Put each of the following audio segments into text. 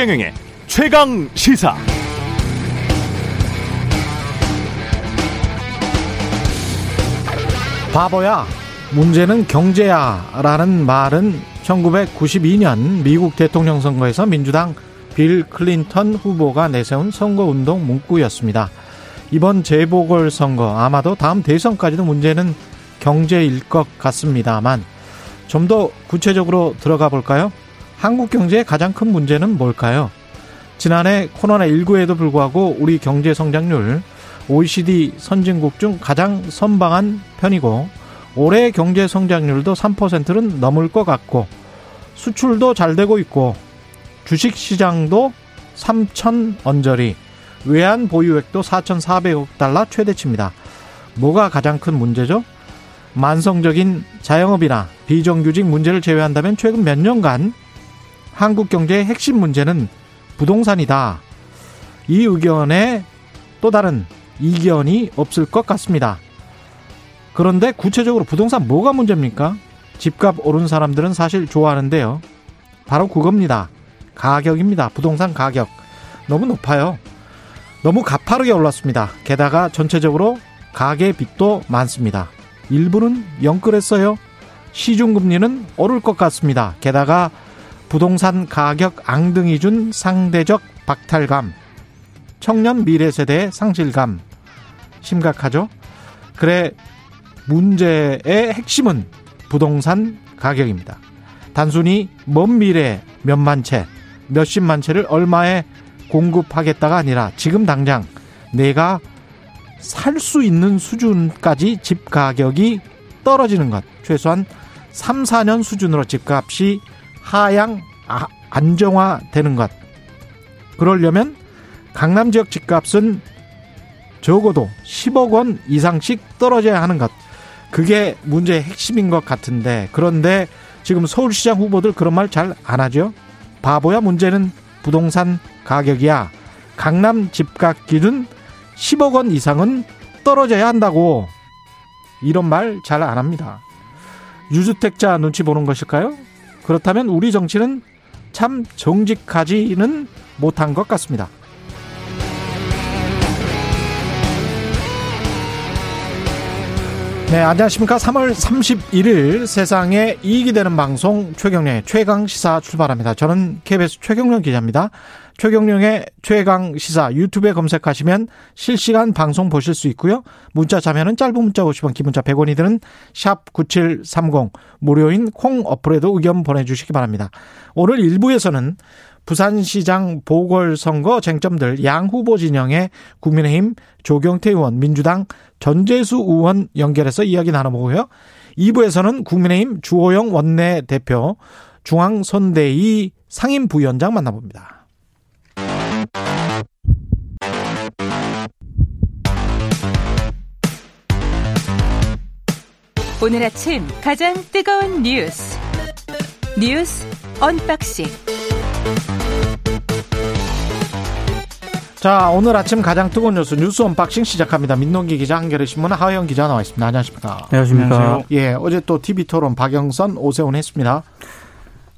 최경영의 최강 시사. 바보야, 문제는 경제야 라는 말은 1992년 미국 대통령 선거에서 민주당 빌 클린턴 후보가 내세운 선거운동 문구였습니다. 이번 재보궐선거 아마도 다음 대선까지도 문제는 경제일 것 같습니다만 좀 더 구체적으로 들어가 볼까요? 한국 경제의 가장 큰 문제는 뭘까요? 지난해 코로나19에도 불구하고 우리 경제 성장률 OECD 선진국 중 가장 선방한 편이고 올해 경제 성장률도 3%는 넘을 것 같고 수출도 잘 되고 있고 주식 시장도 3천 언저리 외환 보유액도 4,400억 달러 최대치입니다. 뭐가 가장 큰 문제죠? 만성적인 자영업이나 비정규직 문제를 제외한다면 최근 몇 년간 한국 경제의 핵심 문제는 부동산이다. 이 의견에 또 다른 이견이 없을 것 같습니다. 그런데 구체적으로 부동산 뭐가 문제입니까? 집값 오른 사람들은 사실 좋아하는데요. 바로 그겁니다. 가격입니다. 부동산 가격. 너무 높아요. 너무 가파르게 올랐습니다. 게다가 전체적으로 가계 빚도 많습니다. 일부는 영끌했어요. 시중금리는 오를 것 같습니다. 게다가 부동산 가격 앙등이 준 상대적 박탈감, 청년 미래 세대의 상실감 심각하죠. 그래 문제의 핵심은 부동산 가격입니다. 단순히 먼 미래 몇만 채, 몇십만 채를 얼마에 공급하겠다가 아니라 지금 당장 내가 살 수 있는 수준까지 집 가격이 떨어지는 것. 최소한 3, 4년 수준으로 집값이 하향 아, 안정화되는 것. 그러려면 강남 지역 집값은 적어도 10억 원 이상씩 떨어져야 하는 것. 그게 문제의 핵심인 것 같은데 그런데 지금 서울시장 후보들 그런 말 잘 안 하죠. 바보야 문제는 부동산 가격이야. 강남 집값 기준 10억 원 이상은 떨어져야 한다고 이런 말 잘 안 합니다. 유주택자 눈치 보는 것일까요? 그렇다면 우리 정치는 참 정직하지는 못한 것 같습니다. 네, 안녕하십니까. 3월 31일 세상에 이익이 되는 방송 최경련의 최강 시사 출발합니다. 저는 KBS 최경련 기자입니다. 최경련의 최강 시사 유튜브에 검색하시면 실시간 방송 보실 수 있고요. 문자 자면은 짧은 문자 50원, 긴 문자 100원이 드는 샵 9730 무료인 콩 어플에도 의견 보내 주시기 바랍니다. 오늘 1부에서는 부산시장 보궐선거 쟁점들 양 후보 진영의 국민의힘 조경태 의원, 민주당 전재수 의원 연결해서 이야기 나눠보고요. 2부에서는 국민의힘 주호영 원내대표, 중앙선대위 상임부위원장 만나봅니다. 오늘 아침 가장 뜨거운 뉴스 뉴스 unboxing 자, 오늘 아침 가장 뜨거운 뉴스 뉴스 unboxing 시작합니다. 민동기 기자, 한겨레 신문 하어영 기자 나와 있습니다. 안녕하십니까? 안녕하십니까? 안녕하세요. 예, 어제 또 TV 토론 박영선, 오세훈 했습니다.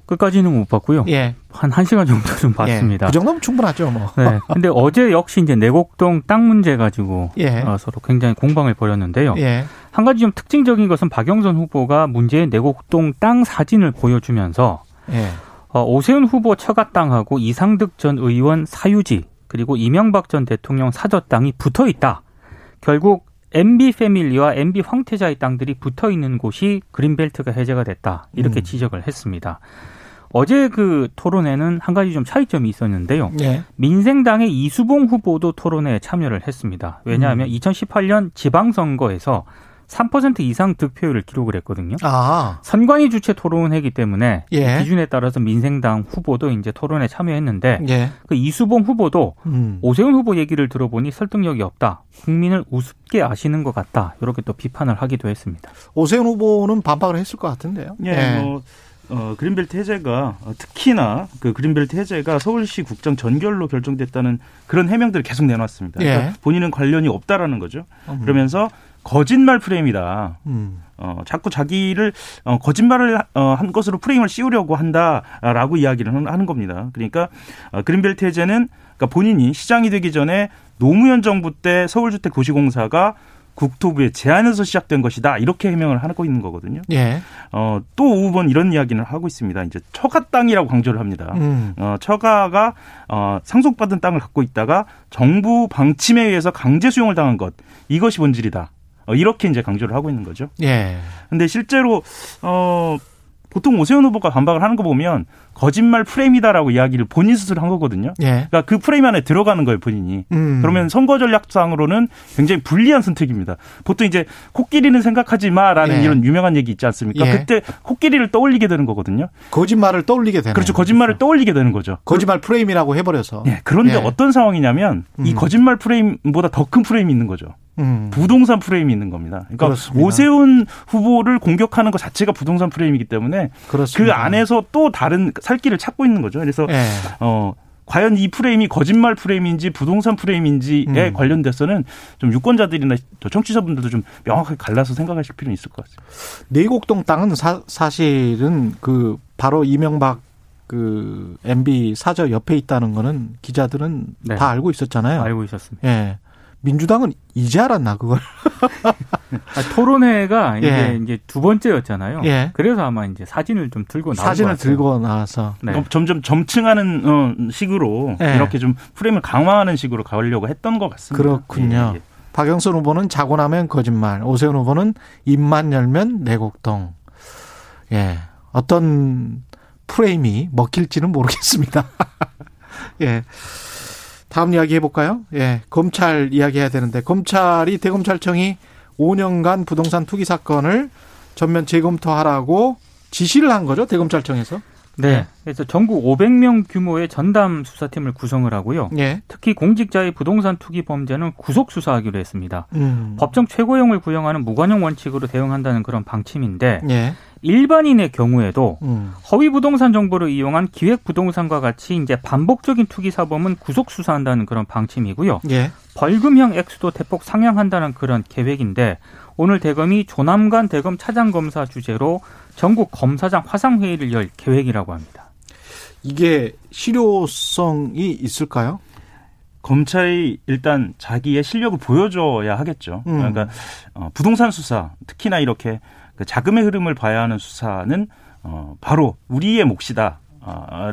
끝까지는 못 봤고요. 예. 한 1시간 정도 좀 봤습니다. 예, 그 정도면 충분하죠, 뭐. 네. 근데 어제 역시 이제 내곡동 땅 문제 가지고 예. 어, 서로 굉장히 공방을 벌였는데요. 예. 한 가지 좀 특징적인 것은 박영선 후보가 문제의 내곡동 땅 사진을 보여주면서 예. 어, 오세훈 후보 처가 땅하고 이상득 전 의원 사유지 그리고 이명박 전 대통령 사저 땅이 붙어 있다. 결국 MB 패밀리와 MB 황태자의 땅들이 붙어 있는 곳이 그린벨트가 해제가 됐다. 이렇게 음. 지적을 했습니다. 어제 그 토론회는 한 가지 좀 차이점이 있었는데요. 예. 민생당의 이수봉 후보도 토론회에 참여를 했습니다. 왜냐하면 음. 2018년 지방선거에서 3% 이상 득표율을 기록을 했거든요. 아, 선관위 주최 토론회이기 때문에 예. 기준에 따라서 민생당 후보도 이제 토론에 참여했는데 예. 그 이수봉 후보도 음. 오세훈 후보 얘기를 들어보니 설득력이 없다. 국민을 우습게 아시는 것 같다. 이렇게 또 비판을 하기도 했습니다. 오세훈 후보는 반박을 했을 것 같은데요. 예, 뭐 어, 그린벨트 해제가 어, 특히나 그 그린벨트 해제가 서울시 국정 전결로 결정됐다는 그런 해명들을 계속 내놨습니다. 예. 그러니까 본인은 관련이 없다라는 거죠. 음. 그러면서 거짓말 프레임이다. 음. 어, 자꾸 자기를 어, 거짓말을 어, 한 것으로 프레임을 씌우려고 한다라고 이야기를 하는 겁니다. 그러니까 어, 그린벨트 해제는 그러니까 본인이 시장이 되기 전에 노무현 정부 때 서울주택 도시공사가 국토부의 제안에서 시작된 것이다 이렇게 해명을 하고 있는 거거든요. 예. 어, 또 오후번 이런 이야기를 하고 있습니다. 이제 처가 땅이라고 강조를 합니다. 음. 어, 처가가 어, 상속받은 땅을 갖고 있다가 정부 방침에 의해서 강제 수용을 당한 것 이것이 본질이다. 어, 이렇게 이제 강조를 하고 있는 거죠. 예. 근데 실제로 어 보통 오세훈 후보가 반박을 하는 거 보면 거짓말 프레임이다라고 이야기를 본인 스스로 한 거거든요. 예. 그러니까 그 프레임 안에 들어가는 거예요, 본인이. 음. 그러면 선거 전략상으로는 굉장히 불리한 선택입니다. 보통 이제 코끼리는 생각하지 마라는 예. 이런 유명한 얘기 있지 않습니까? 예. 그때 코끼리를 떠올리게 되는 거거든요. 거짓말을 떠올리게 되네. 그렇죠. 거짓말을 떠올리게 되는 거죠. 거짓말 프레임이라고 해버려서. 예, 그런데 예. 어떤 상황이냐면 이 음. 거짓말 프레임보다 더 큰 프레임이 있는 거죠. 음. 부동산 프레임이 있는 겁니다. 그러니까 그렇습니다. 오세훈 후보를 공격하는 것 자체가 부동산 프레임이기 때문에 그렇습니다. 그 안에서 또 다른 살 길을 찾고 있는 거죠. 그래서 예. 어 과연 이 프레임이 거짓말 프레임인지 부동산 프레임인지에 음. 관련돼서는 좀 유권자들이나 저 청취자분들도 좀 명확하게 갈라서 생각하실 필요는 있을 것 같습니다. 내곡동 땅은 사, 사실은 그 바로 이명박 그 MB 사저 옆에 있다는 거는 기자들은 네. 다 알고 있었잖아요. 알고 있었습니다. 예. 민주당은 이제 알았나 그걸? 아, 토론회가 이제 예. 이제 두 번째였잖아요. 예. 그래서 아마 이제 사진을 좀 들고 나온 사진을 것 같아요. 들고 나와서 네. 점점 점층하는 어, 식으로 네. 이렇게 좀 프레임을 강화하는 식으로 가려고 했던 것 같습니다. 그렇군요. 예, 예. 박영선 후보는 자고 나면 거짓말, 오세훈 후보는 입만 열면 내곡동. 예. 어떤 프레임이 먹힐지는 모르겠습니다. 예. 다음 이야기 해볼까요? 예. 검찰 이야기 해야 되는데, 검찰이 대검찰청이 5년간 부동산 투기 사건을 전면 재검토하라고 지시를 한 거죠, 대검찰청에서? 네. 그래서 전국 500명 규모의 전담 수사팀을 구성을 하고요. 예. 특히 공직자의 부동산 투기 범죄는 구속 수사하기로 했습니다. 음. 법정 최고형을 구형하는 무관용 원칙으로 대응한다는 그런 방침인데 예. 일반인의 경우에도 음. 허위 부동산 정보를 이용한 기획 부동산과 같이 이제 반복적인 투기 사범은 구속 수사한다는 그런 방침이고요. 예. 벌금형 액수도 대폭 상향한다는 그런 계획인데 오늘 대검이 조남관 대검 차장 검사 주재로 전국 검사장 화상 회의를 열 계획이라고 합니다. 이게 실효성이 있을까요? 검찰이 일단 자기의 실력을 보여줘야 하겠죠. 음. 그러니까 어, 부동산 수사, 특히나 이렇게 그 자금의 흐름을 봐야 하는 수사는 어, 바로 우리의 몫이다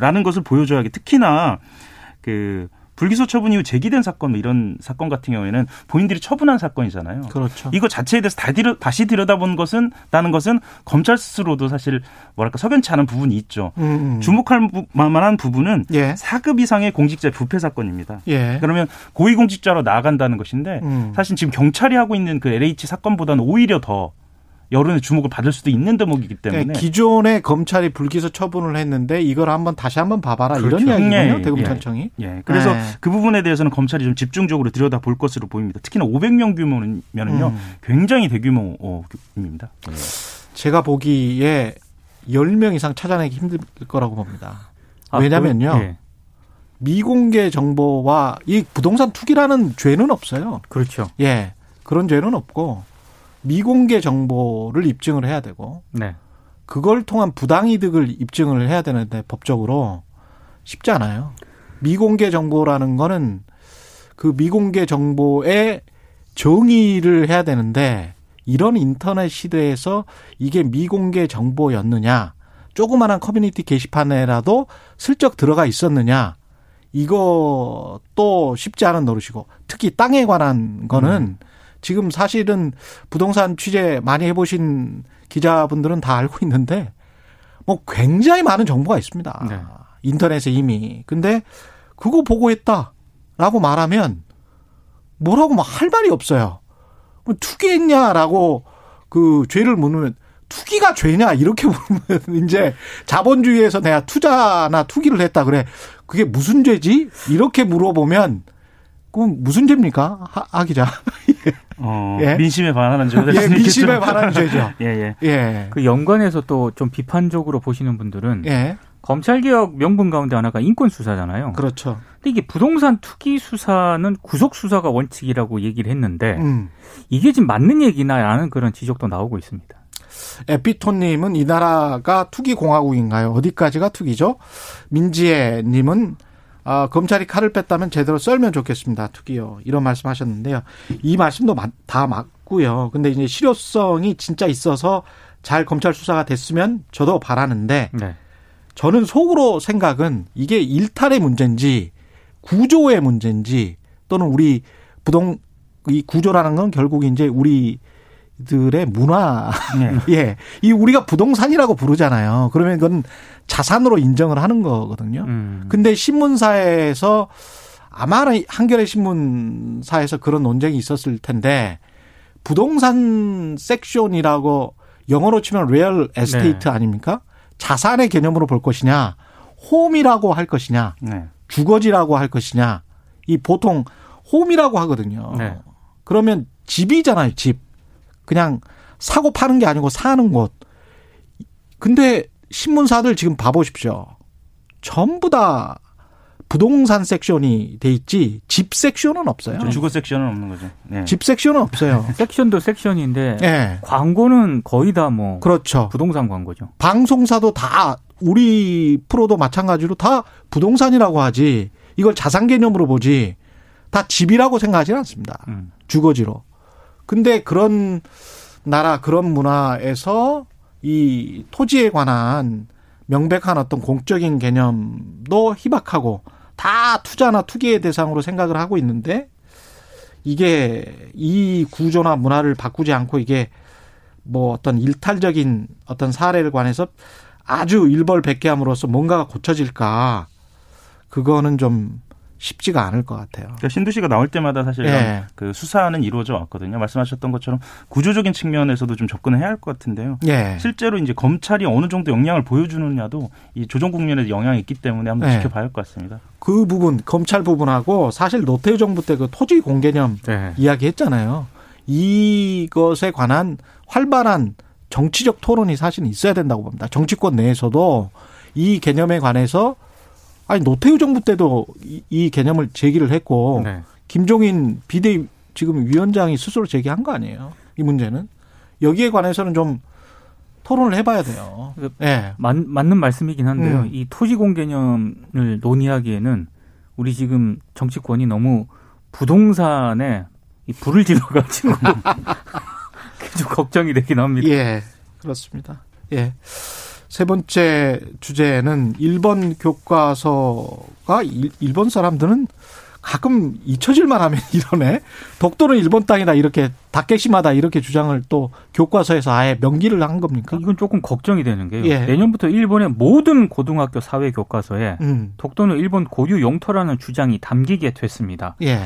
라는 것을 보여줘야 하게. 특히나 그 불기소 처분 이후 제기된 사건 뭐 이런 사건 같은 경우에는 본인들이 처분한 사건이잖아요. 그렇죠. 이거 자체에 대해서 다 다시 들여다본 것은 나는 것은 검찰 스스로도 사실 뭐랄까 석연치 않은 부분이 있죠. 음, 음. 주목할 부- 만한 부분은 예. 4급 이상의 공직자 부패 사건입니다. 예. 그러면 고위공직자로 나아간다는 것인데 음. 사실 지금 경찰이 하고 있는 그 LH 사건보다는 오히려 더 여론의 주목을 받을 수도 있는 대목이기 때문에 네, 기존에 검찰이 불기소 처분을 했는데 이걸 한번 다시 한번 봐봐라 그렇죠. 이런 이야기군요 예, 대검찰청이. 예, 그래서 네. 그 부분에 대해서는 검찰이 좀 집중적으로 들여다 볼 것으로 보입니다. 특히나 500명 규모면은요 음. 굉장히 대규모입니다. 예. 제가 보기에 10명 이상 찾아내기 힘들 거라고 봅니다. 왜냐면요. 그- 예. 미공개 정보와 이 부동산 투기라는 죄는 없어요. 그렇죠. 예. 그런 죄는 없고 미공개 정보를 입증을 해야 되고 네. 그걸 통한 부당이득을 입증을 해야 되는데 법적으로 쉽지 않아요. 미공개 정보라는 거는 그 미공개 정보의 정의를 해야 되는데 이런 인터넷 시대에서 이게 미공개 정보였느냐 조그마한 커뮤니티 게시판에라도 슬쩍 들어가 있었느냐 이거 또 쉽지 않은 노릇이고 특히 땅에 관한 거는 지금 사실은 부동산 취재 많이 해보신 기자분들은 다 알고 있는데 뭐 굉장히 많은 정보가 있습니다. 네. 인터넷에 이미. 근데 그거 보고 했다라고 말하면 뭐라고 막 할 말이 없어요. 그럼 투기했냐라고 그 죄를 묻으면 투기가 죄냐 이렇게 물으면 이제 자본주의에서 내가 투자나 투기를 했다 그래 그게 무슨 죄지 이렇게 물어보면 그럼 무슨 죄입니까 하, 하 기자 어, 예. 민심에 반하는 될예 민심에. 반하는 죄죠 예, 예. 예 그 연관에서 또 좀 비판적으로 보시는 분들은 예. 검찰 개혁 명분 가운데 하나가 인권 수사잖아요. 그렇죠. 근데 이게 부동산 투기 수사는 구속 수사가 원칙이라고 얘기를 했는데 음. 이게 지금 맞는 얘기나라는 그런 지적도 나오고 있습니다. 에피톤님은 이 나라가 투기 공화국인가요? 어디까지가 투기죠? 민지혜님은 아, 검찰이 칼을 뺐다면 제대로 썰면 좋겠습니다. 투기요. 이런 말씀 하셨는데요. 이 말씀도 다 맞고요. 근데 이제 실효성이 진짜 있어서 잘 검찰 수사가 됐으면 저도 바라는데 네. 저는 속으로 생각은 이게 일탈의 문제인지 구조의 문제인지 또는 우리 부동 이 구조라는 건 결국 이제 우리 들의 문화 네. 예. 이 우리가 부동산이라고 부르잖아요. 그러면 그건 자산으로 인정을 하는 거거든요. 음. 근데 신문사에서 아마 한겨레 신문사에서 그런 논쟁이 있었을 텐데 부동산 섹션이라고 영어로 치면 real estate 네. 아닙니까? 자산의 개념으로 볼 것이냐, home이라고 할 것이냐, 네. 주거지라고 할 것이냐. 이 보통 home이라고 하거든요. 네. 그러면 집이잖아요, 집. 그냥 사고 파는 게 아니고 사는 곳. 근데 신문사들 지금 봐보십시오. 전부 다 부동산 섹션이 돼 있지 집 섹션은 없어요. 저 주거 섹션은 없는 거죠. 네. 집 섹션은 없어요. 섹션도 섹션인데 예. 광고는 거의 다 뭐 그렇죠. 부동산 광고죠. 방송사도 다 우리 프로도 마찬가지로 다 부동산이라고 하지 이걸 자산 개념으로 보지 다 집이라고 생각하지는 않습니다. 음. 주거지로. 근데 그런 나라 그런 문화에서 이 토지에 관한 명백한 어떤 공적인 개념도 희박하고 다 투자나 투기의 대상으로 생각을 하고 있는데 이게 이 구조나 문화를 바꾸지 않고 이게 뭐 어떤 일탈적인 어떤 사례를 관해서 아주 일벌백계함으로써 뭔가가 고쳐질까? 그거는 좀 쉽지가 않을 것 같아요. 그러니까 신두 씨가 나올 때마다 사실 예. 그 수사는 이루어져 왔거든요. 말씀하셨던 것처럼 구조적인 측면에서도 좀 접근을 해야 할 것 같은데요. 예. 실제로 이제 검찰이 어느 정도 영향을 보여주느냐도 이 조정 국면에 영향이 있기 때문에 한번 네. 지켜봐야 할 것 같습니다. 그 부분 검찰 부분하고 사실 노태우 정부 때 그 토지 공개념 네. 이야기했잖아요. 이것에 관한 활발한 정치적 토론이 사실 있어야 된다고 봅니다. 정치권 내에서도 이 개념에 관해서 아니 노태우 정부 때도 이, 이 개념을 제기를 했고 네. 김종인 비대 지금 위원장이 스스로 제기한 거 아니에요? 이 문제는 여기에 관해서는 좀 토론을 해봐야 돼요. 그- 예. 맞, 맞는 말씀이긴 한데요. 음. 이 토지공 개념을 논의하기에는 우리 지금 정치권이 너무 부동산에 이 불을 질러가지고 계속 걱정이 되긴 합니다. 예, 그렇습니다. 예. 세 번째 주제는 일본 교과서가 일- 일본 사람들은 가끔 잊혀질만 하면 이러네. 독도는 일본 땅이다 이렇게 다케시마다 이렇게 주장을 또 교과서에서 아예 명기를 한 겁니까? 이건 조금 걱정이 되는 게요. 예. 내년부터 일본의 모든 고등학교 사회 교과서에 음, 독도는 일본 고유 영토라는 주장이 담기게 됐습니다. 예,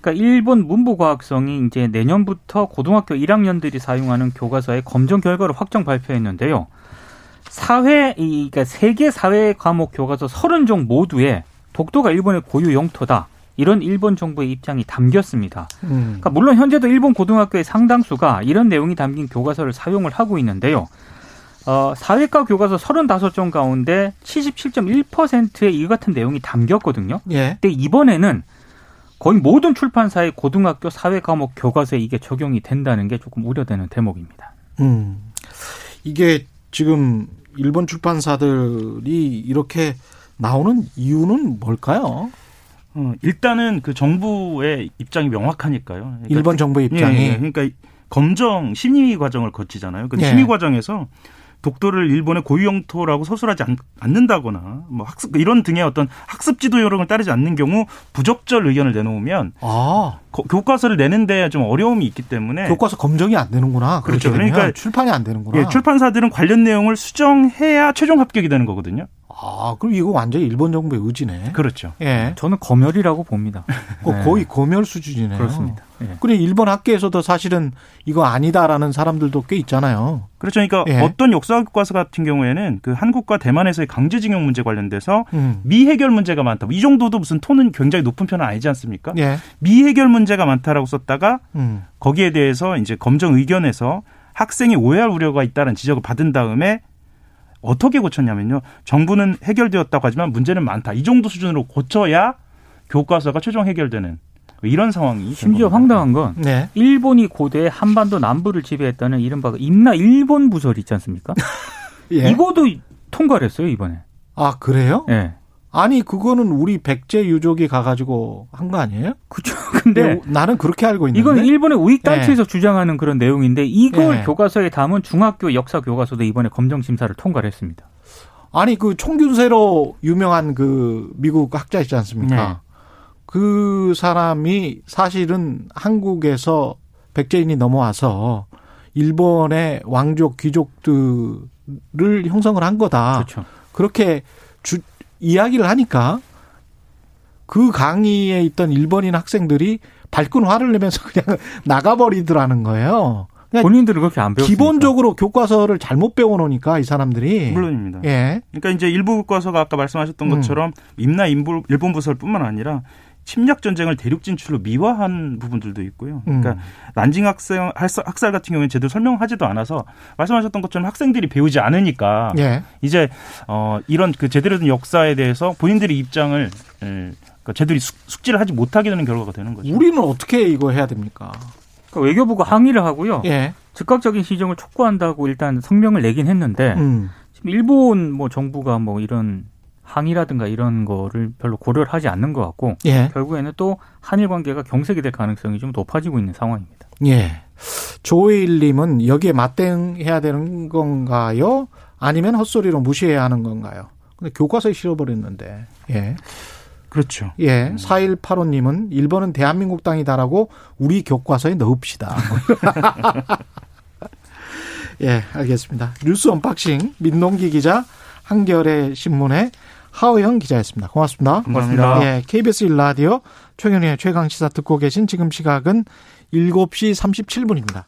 그러니까 일본 문부과학성이 이제 내년부터 고등학교 1학년들이 사용하는 교과서의 검정 결과를 확정 발표했는데요. 사회 이 그러니까 세계 사회 과목 교과서 30종 모두에 독도가 일본의 고유 영토다. 이런 일본 정부의 입장이 담겼습니다. 음, 그러니까 물론 현재도 일본 고등학교의 상당수가 이런 내용이 담긴 교과서를 사용을 하고 있는데요. 어, 사회과 교과서 35종 가운데 77.1%의 이 같은 내용이 담겼거든요. 예, 근데 이번에는 거의 모든 출판사의 고등학교 사회 과목 교과서에 이게 적용이 된다는 게 조금 우려되는 대목입니다. 음. 이게 지금 일본 출판사들이 이렇게 나오는 이유는 뭘까요? 어, 일단은 그 정부의 입장이 명확하니까요. 그러니까 일본 정부의 입장이. 예, 예. 그러니까 이 검정 심의 과정을 거치잖아요. 그 예. 심의 과정에서 독도를 일본의 고유 영토라고 서술하지 않, 않는다거나 뭐 학습 이런 등의 어떤 학습 지도 요령을 따르지 않는 경우 부적절 의견을 내놓으면 아, 거- 교과서를 내는데 좀 어려움이 있기 때문에 교과서 검정이 안 되는구나. 그렇죠. 그러니까 출판이 안 되는구나. 예, 출판사들은 관련 내용을 수정해야 최종 합격이 되는 거거든요. 아, 그럼 이거 완전히 일본 정부의 의지네. 그렇죠. 예. 저는 검열이라고 봅니다. 어, 네. 거의 검열 수준이네요. 그렇습니다. 예. 그래 일본 학계에서도 사실은 이거 아니다라는 사람들도 꽤 있잖아요. 그렇죠. 그러니까 예. 어떤 역사 교과서 같은 경우에는 그 한국과 대만에서의 강제징용 문제 관련돼서 음. 미해결 문제가 많다. 이 정도도 무슨 톤은 굉장히 높은 편은 아니지 않습니까? 예. 미해결 문제가 많다라고 썼다가 음. 거기에 대해서 이제 검정 의견에서 학생이 오해할 우려가 있다는 지적을 받은 다음에 어떻게 고쳤냐면요. 정부는 해결되었다고 하지만 문제는 많다. 이 정도 수준으로 고쳐야 교과서가 최종 해결되는 이런 상황이 심지어 황당한 건 네. 일본이 고대 한반도 남부를 지배했다는 이른바 임나 일본 부설 있지 않습니까? 예. 이거도 통과를 했어요 이번에. 아, 그래요? 예. 아니, 그거는 우리 백제 유족이 가가지고 한 거 아니에요? 그죠. 근데 네, 나는 그렇게 알고 있는데. 이건 일본의 우익 단체에서 주장하는 그런 내용인데 이걸 예. 교과서에 담은 중학교 역사 교과서도 이번에 검정 심사를 통과를 했습니다. 아니, 그 총균세로 유명한 그 미국 학자 있지 않습니까? 네. 그 사람이 사실은 한국에서 백제인이 넘어와서 일본의 왕족 귀족들을 형성을 한 거다. 그렇죠. 그렇게 주, 이야기를 하니까 그 강의에 있던 일본인 학생들이 발끈 화를 내면서 그냥 나가버리더라는 거예요. 본인들은 그렇게 안 배웠으니까. 기본적으로 교과서를 잘못 배워놓으니까 이 사람들이 물론입니다. 예. 그러니까 이제 일부 교과서가 아까 말씀하셨던 음. 것처럼 임나 인부- 일본 부설뿐만 아니라 침략 전쟁을 대륙 진출로 미화한 부분들도 있고요. 그러니까 음. 난징 학생 학살 같은 경우는 제대로 설명하지도 않아서 말씀하셨던 것처럼 학생들이 배우지 않으니까 예. 이제 어 이런 그 제대로 된 역사에 대해서 본인들의 입장을 에, 그러니까 제대로 숙, 숙지를 하지 못하게 되는 결과가 되는 거죠. 우리는 어떻게 이거 해야 됩니까? 그러니까 외교부가 항의를 하고요. 예. 즉각적인 시정을 촉구한다고 일단 성명을 내긴 했는데 음. 지금 일본 뭐 정부가 뭐 이런 항의라든가 이런 거를 별로 고려를 하지 않는 것 같고 예. 결국에는 또 한일 관계가 경색이 될 가능성이 좀 높아지고 있는 상황입니다. 예. 조일님은 여기에 맞대응해야 되는 건가요? 아니면 헛소리로 무시해야 하는 건가요? 근데 교과서에 실어버렸는데. 예. 그렇죠. 예. 4185님은 일본은 대한민국 땅이다라고 우리 교과서에 넣읍시다. 예, 알겠습니다. 뉴스 unboxing 민동기 기자 한겨레 신문의 하어영 기자였습니다. 고맙습니다. 고맙습니다. 예, KBS 일라디오 최경영의 최강 시사 듣고 계신 지금 시각은 7시 37분입니다.